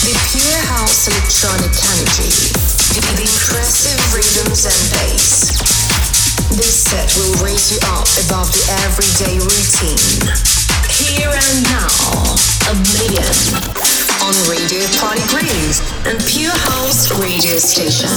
The pure house electronic energy the impressive rhythms and bass. This set will raise you up above the everyday routine. Here and now, Oblivion on Radio Party Groove and Pure House. Radio Station.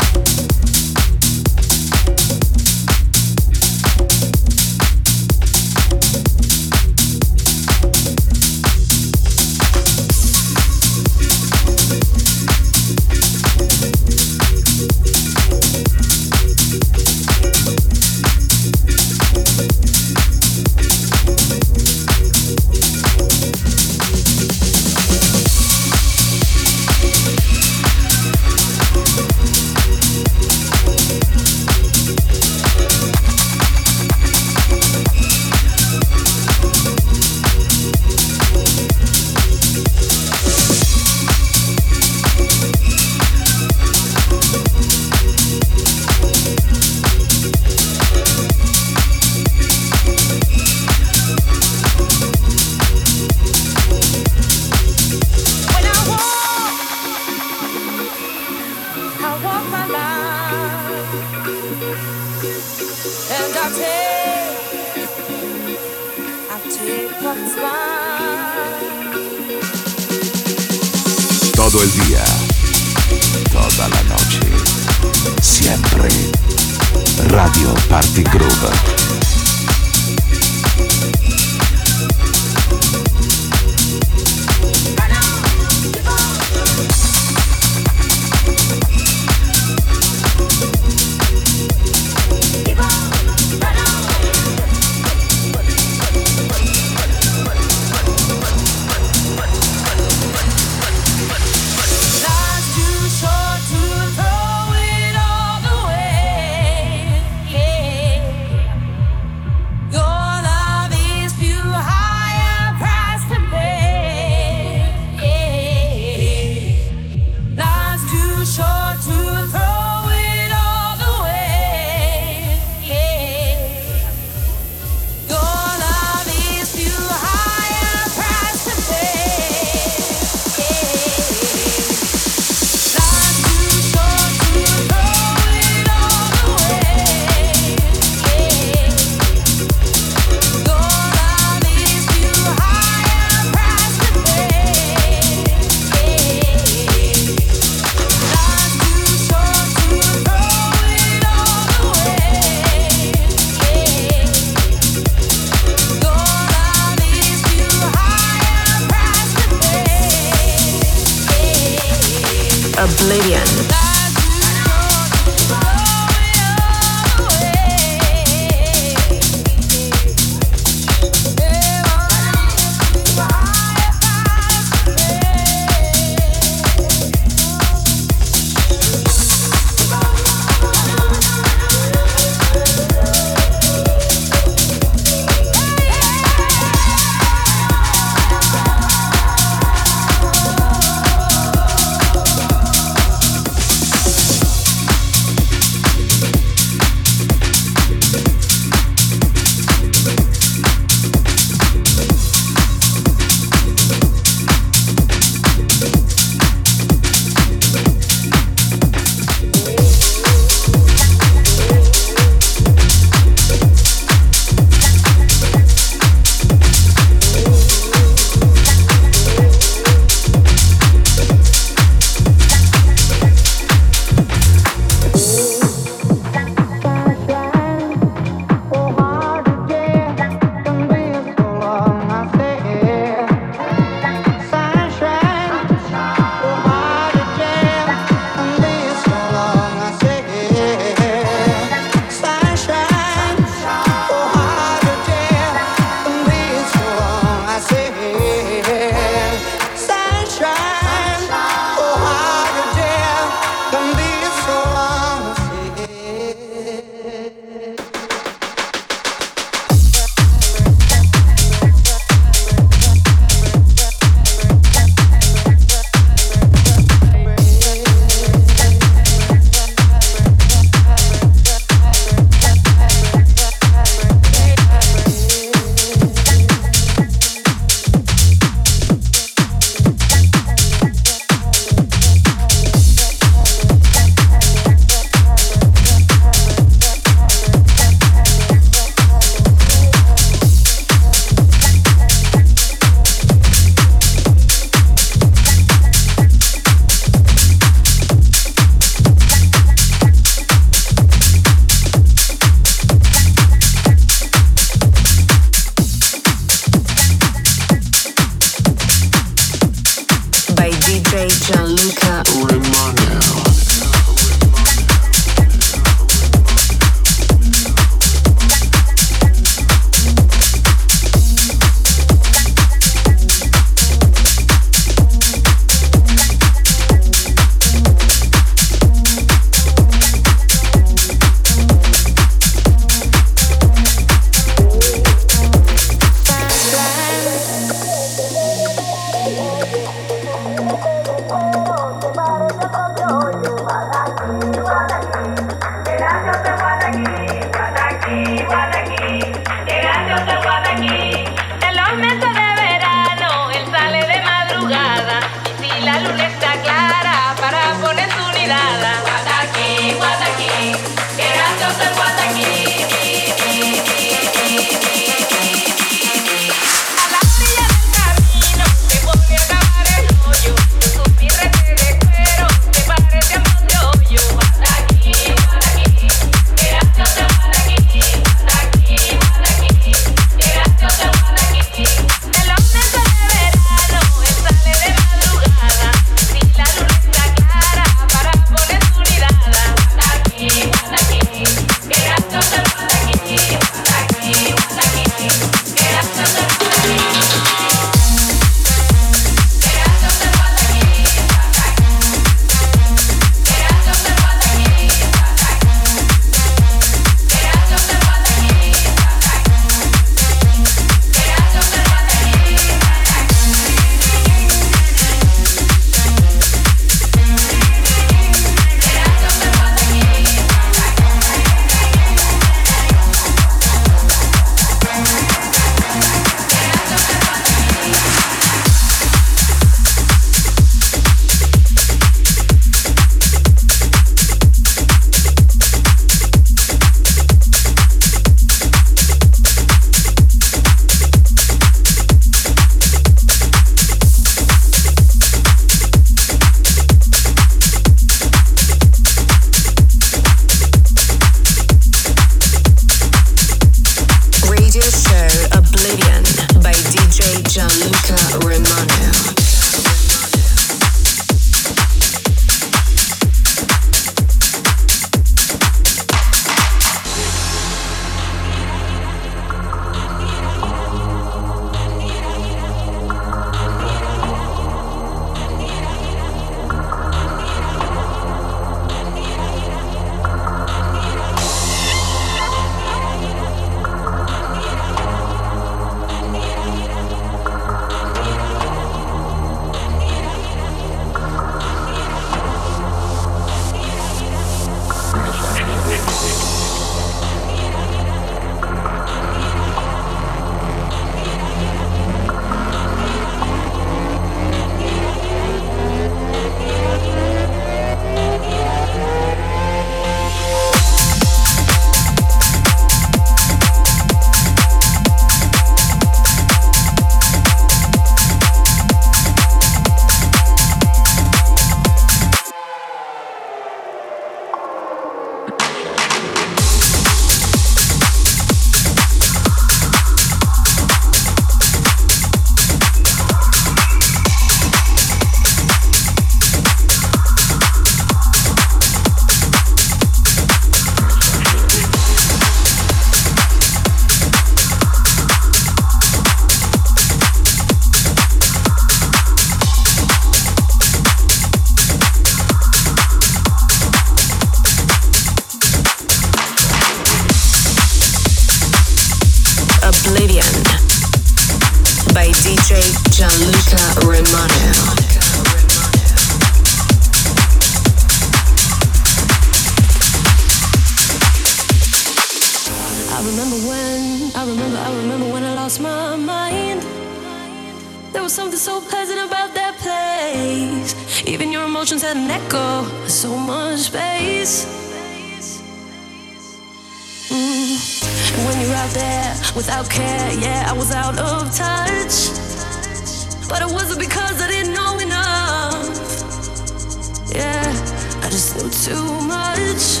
just do too much.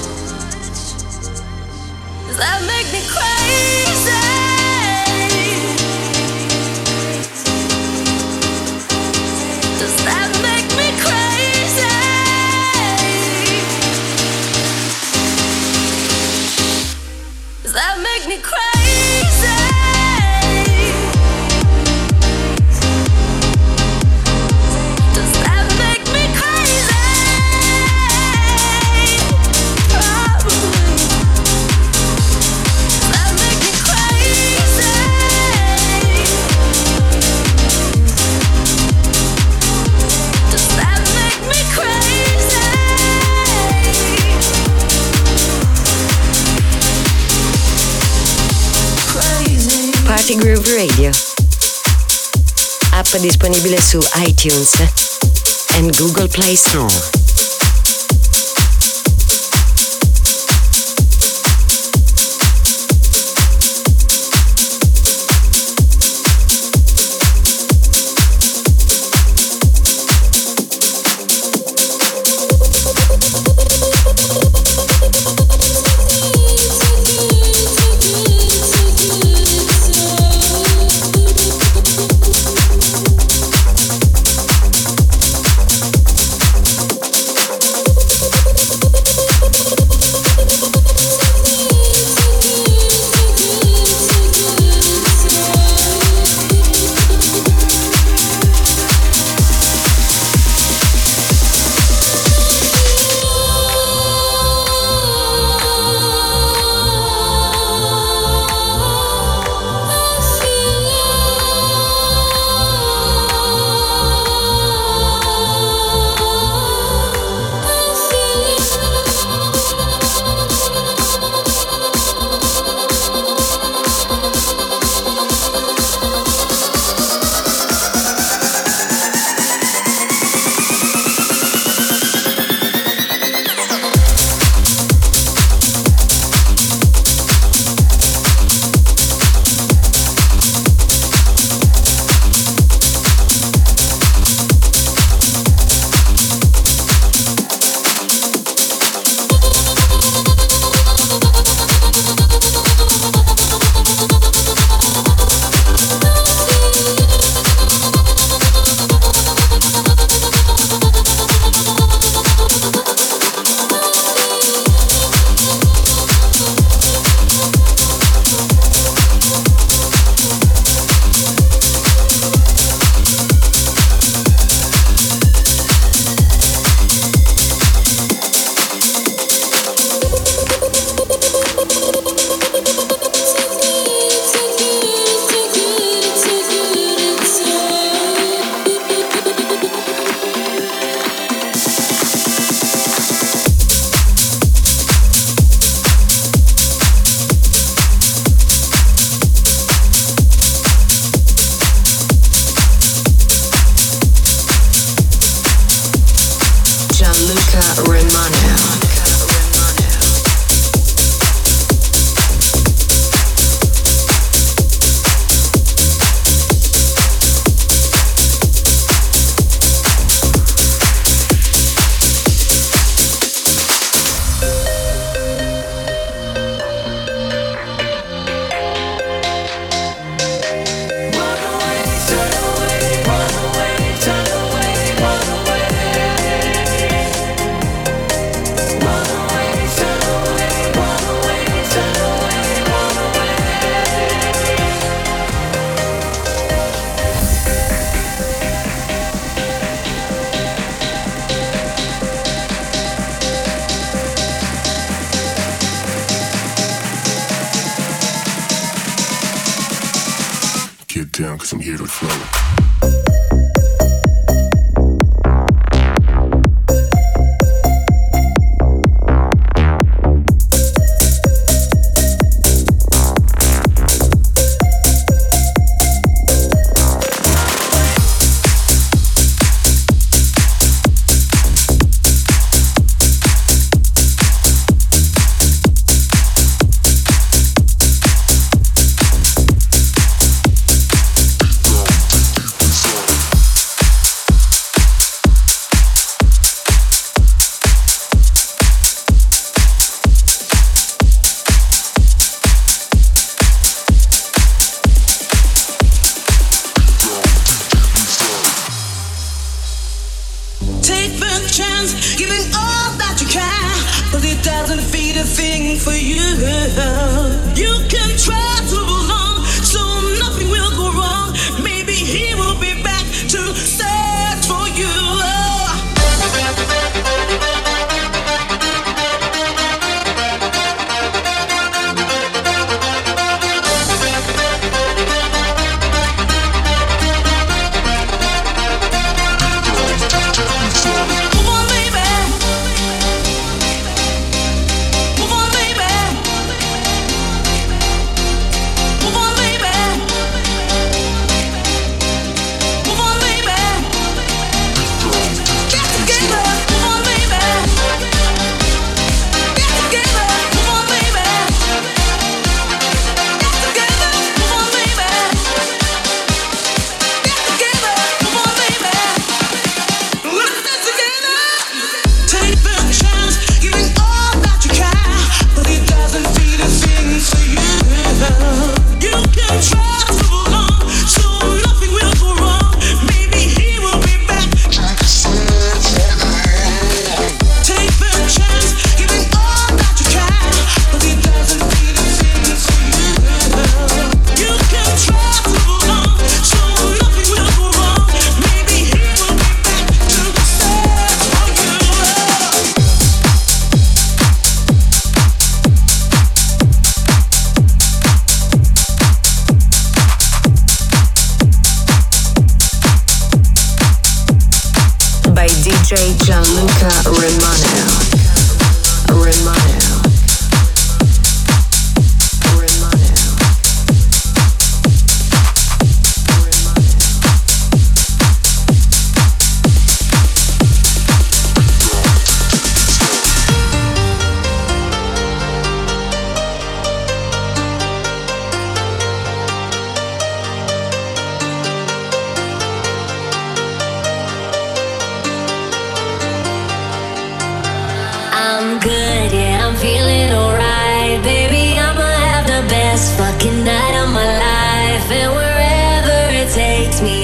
Does that make me cry? Disponibile su iTunes e Google Play Store.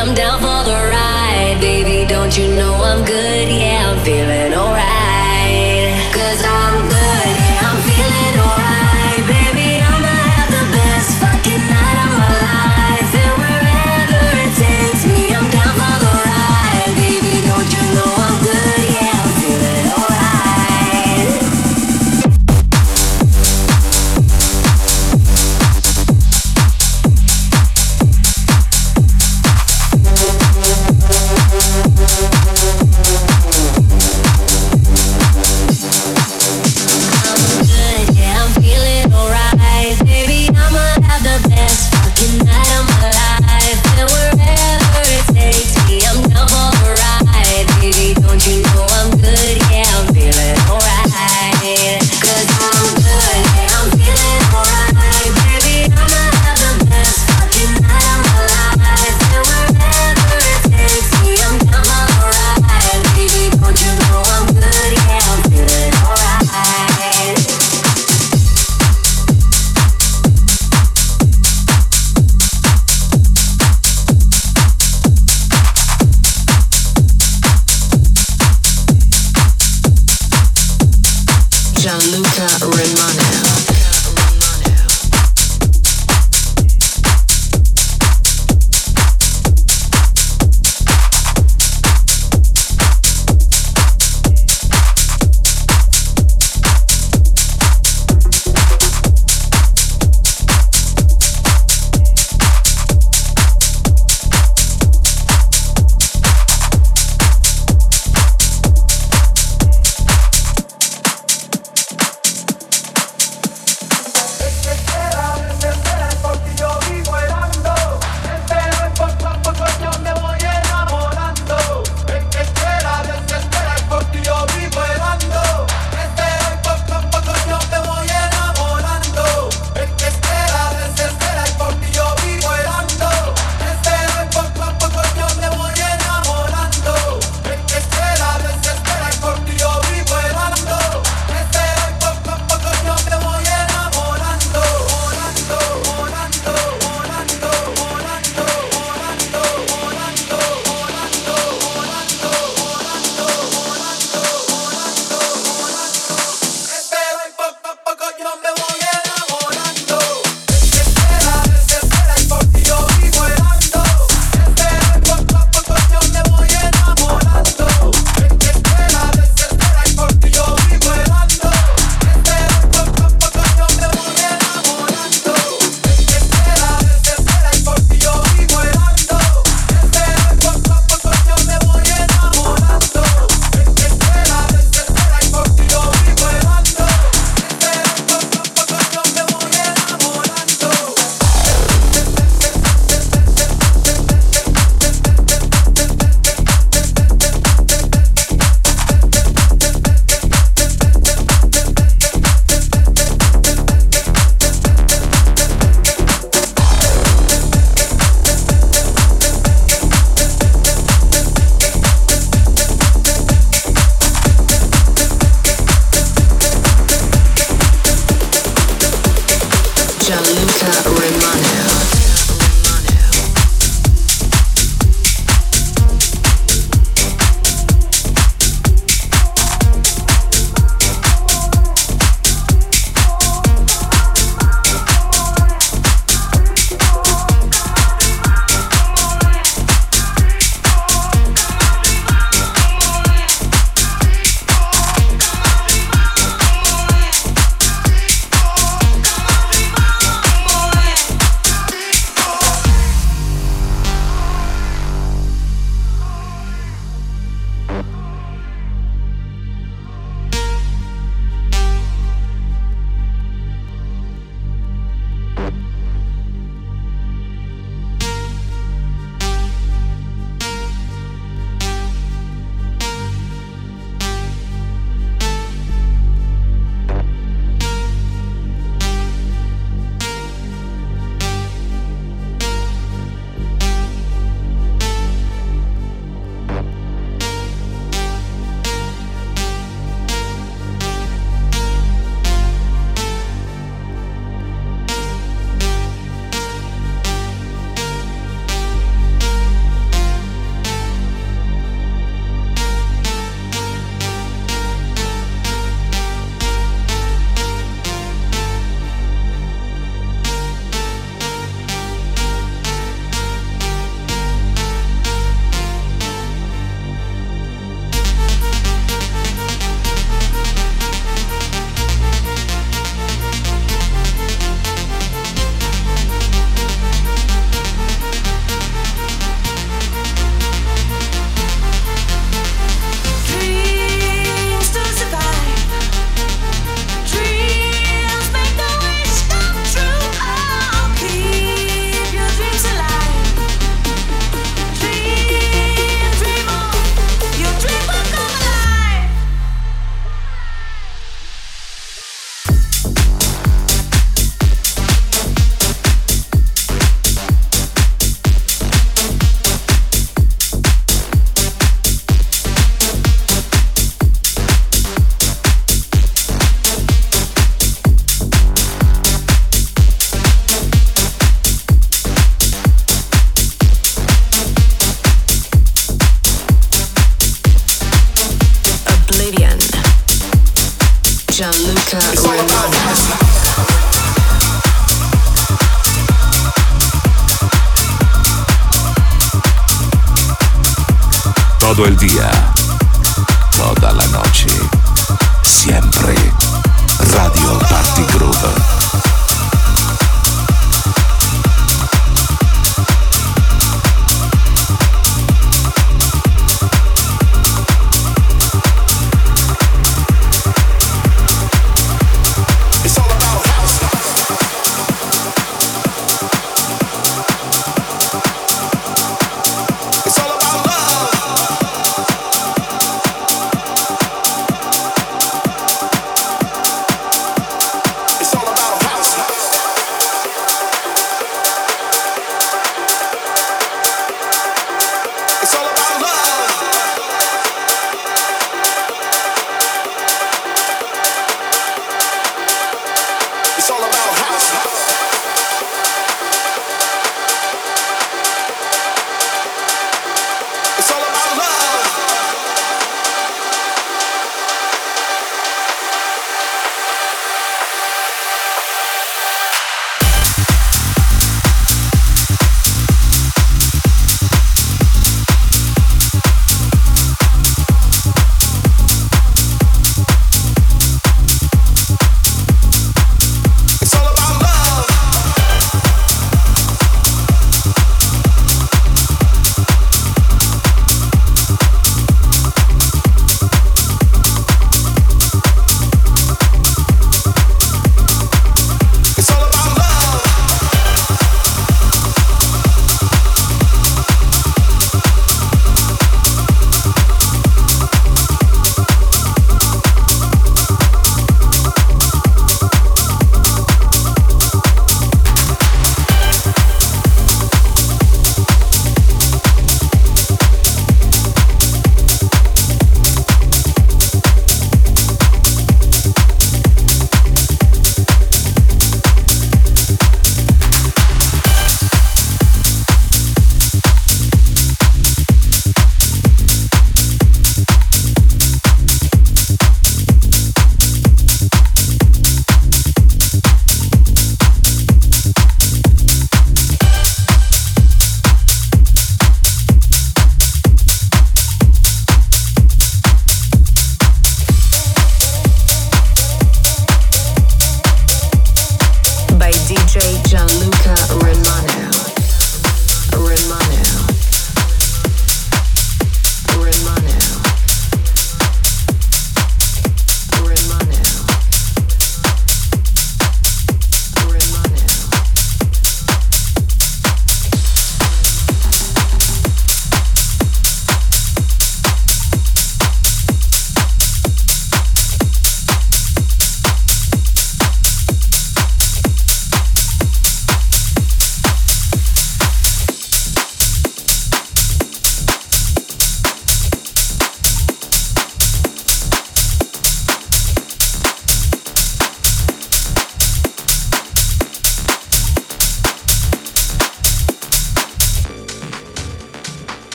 I'm down for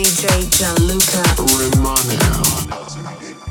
DJ Gianluca Romano.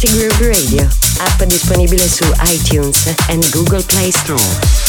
Party Groove Radio, app disponibile su iTunes e Google Play Store.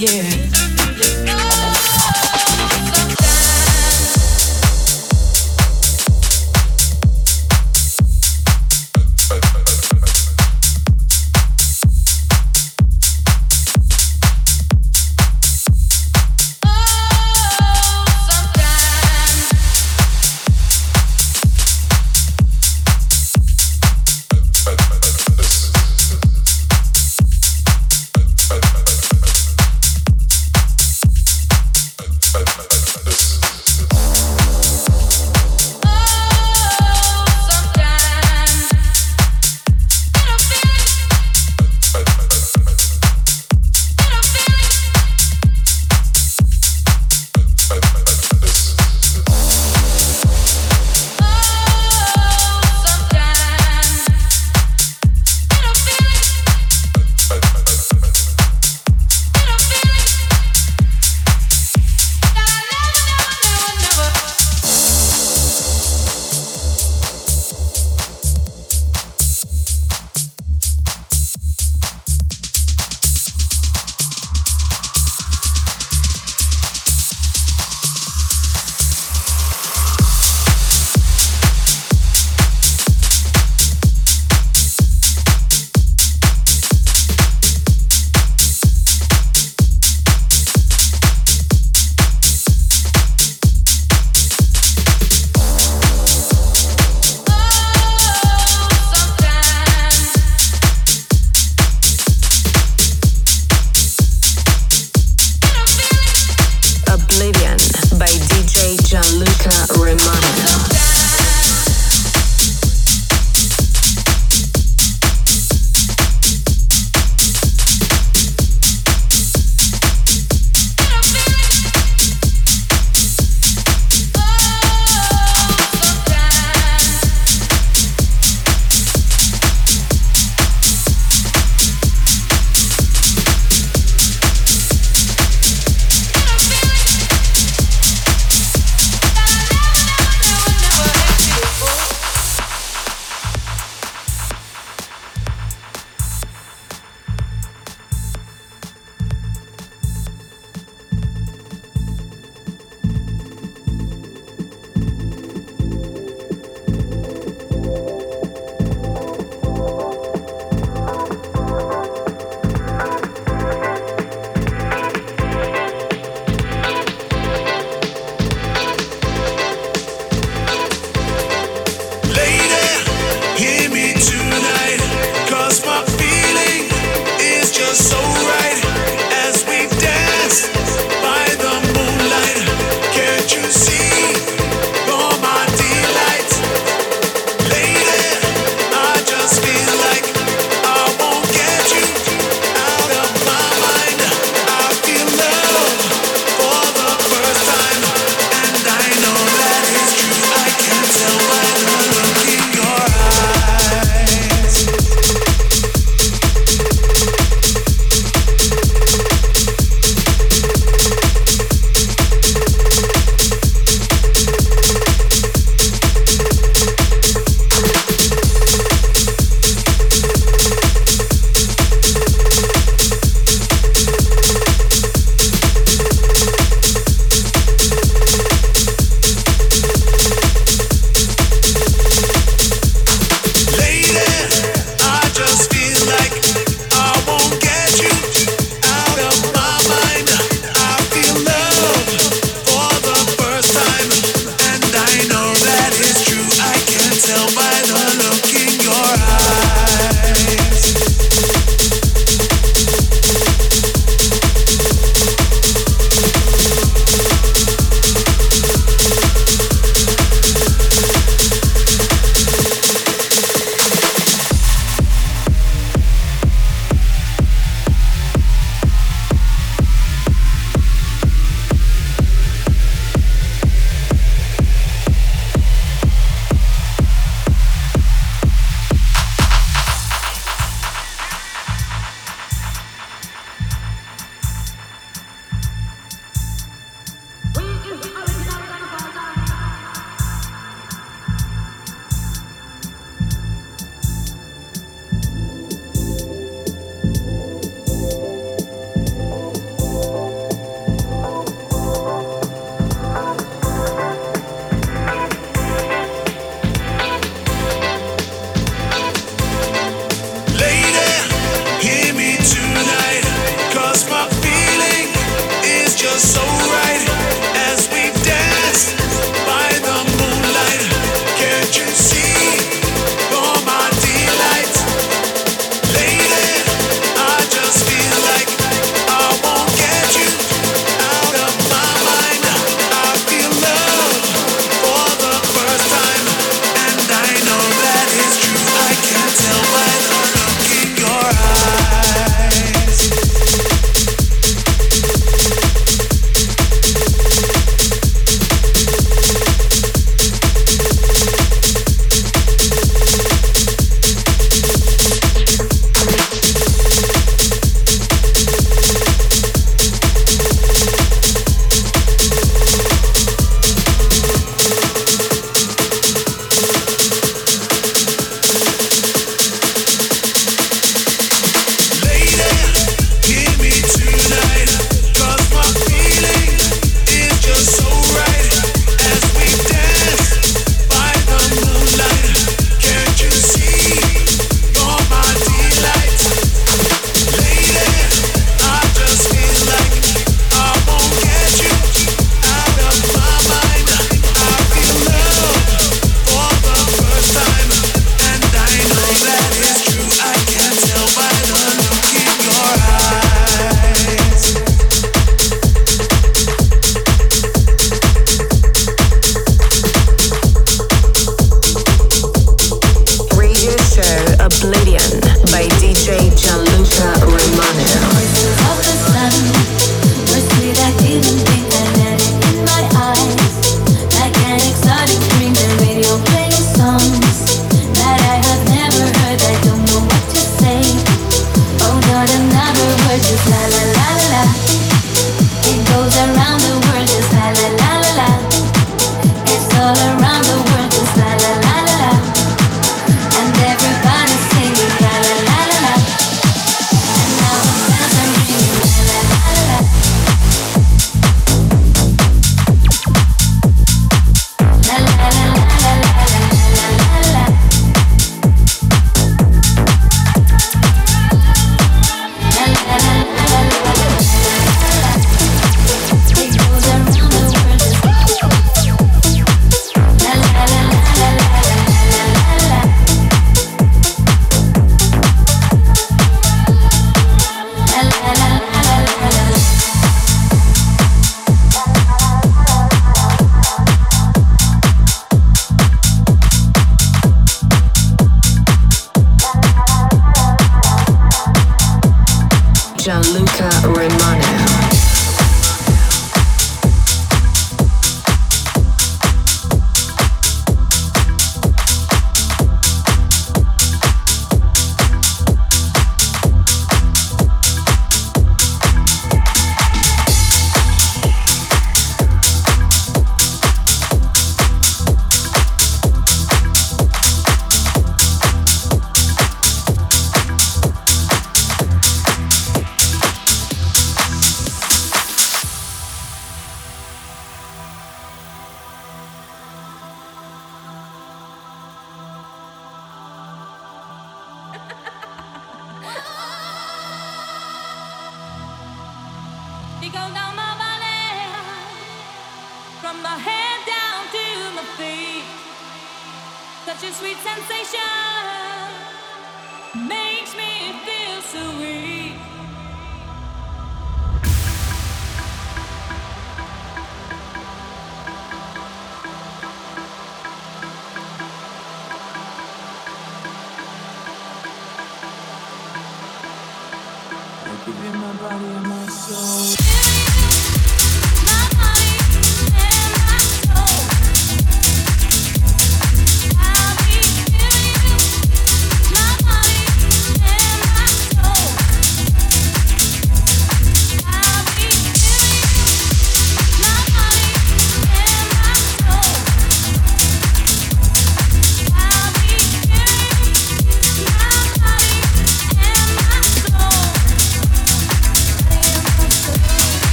yeah. Rita Romano. body and my soul.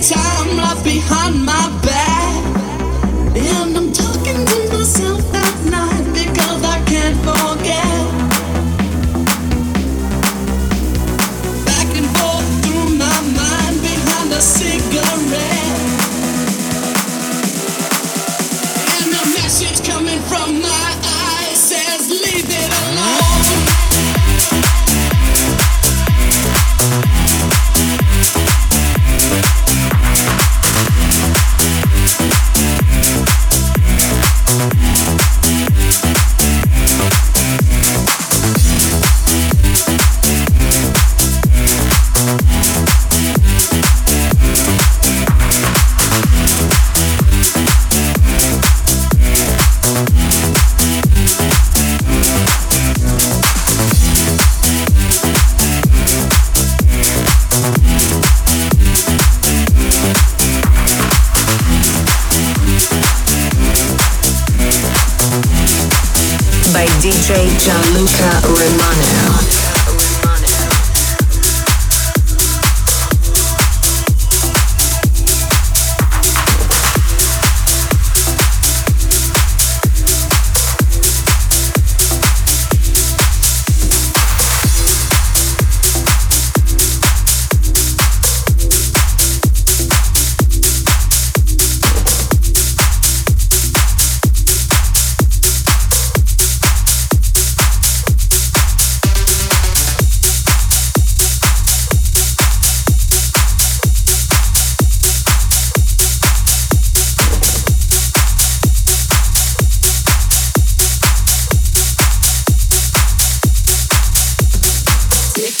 Time left behind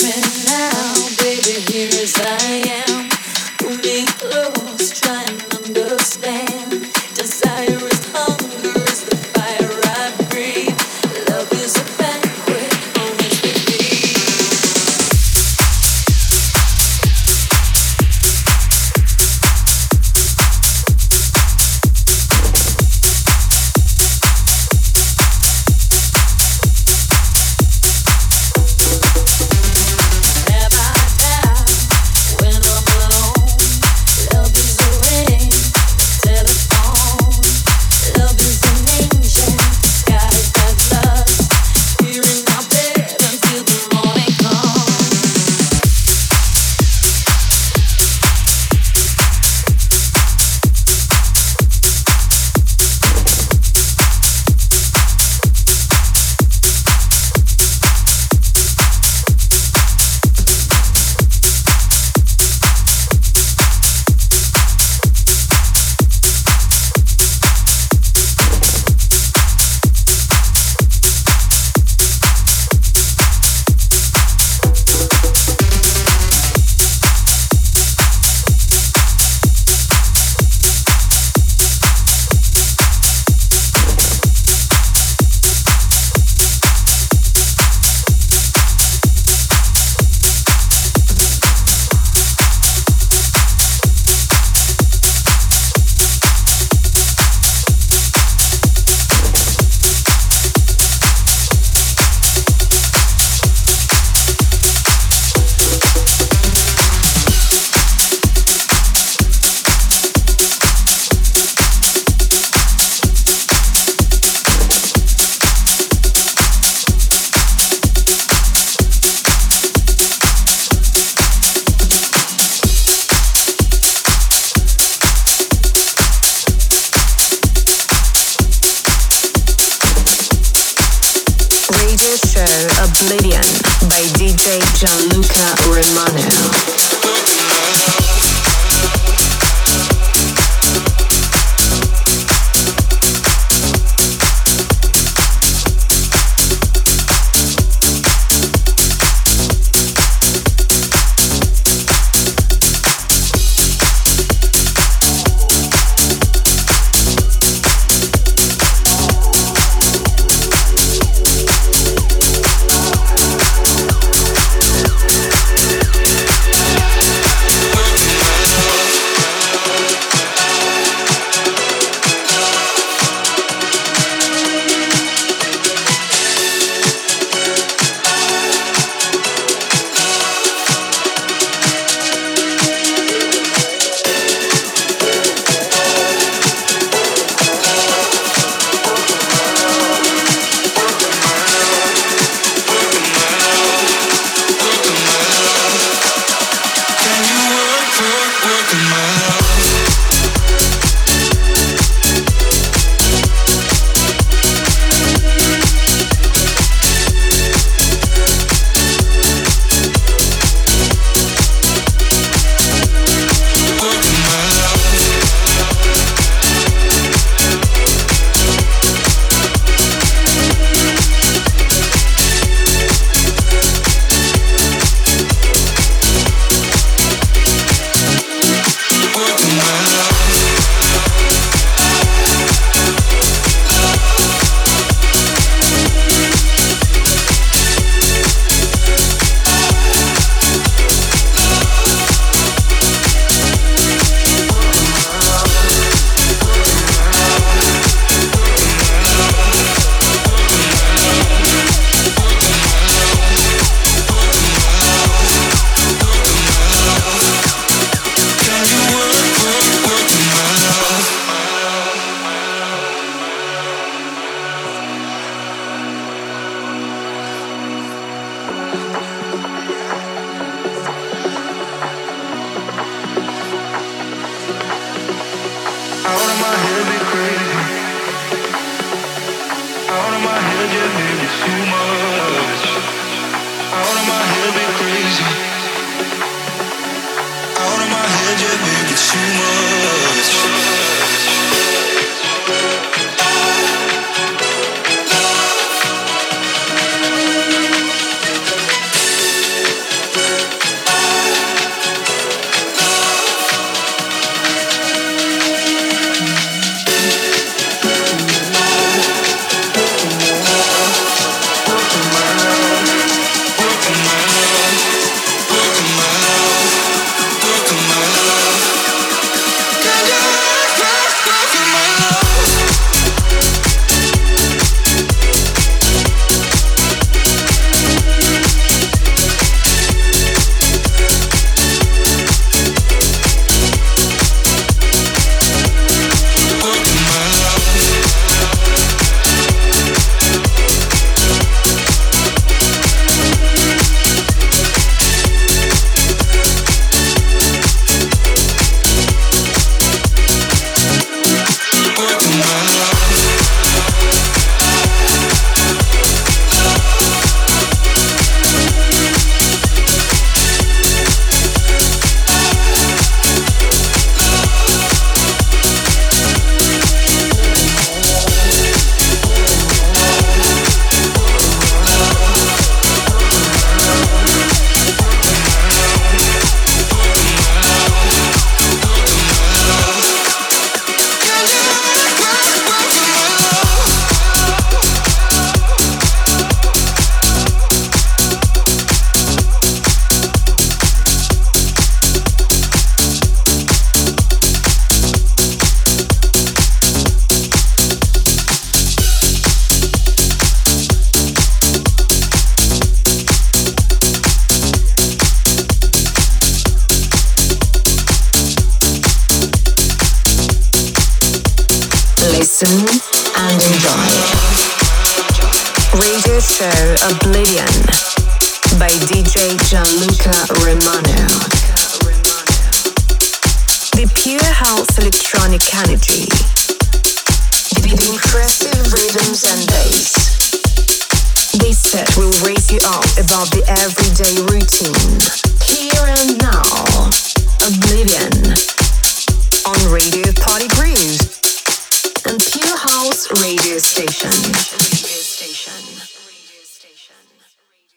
now,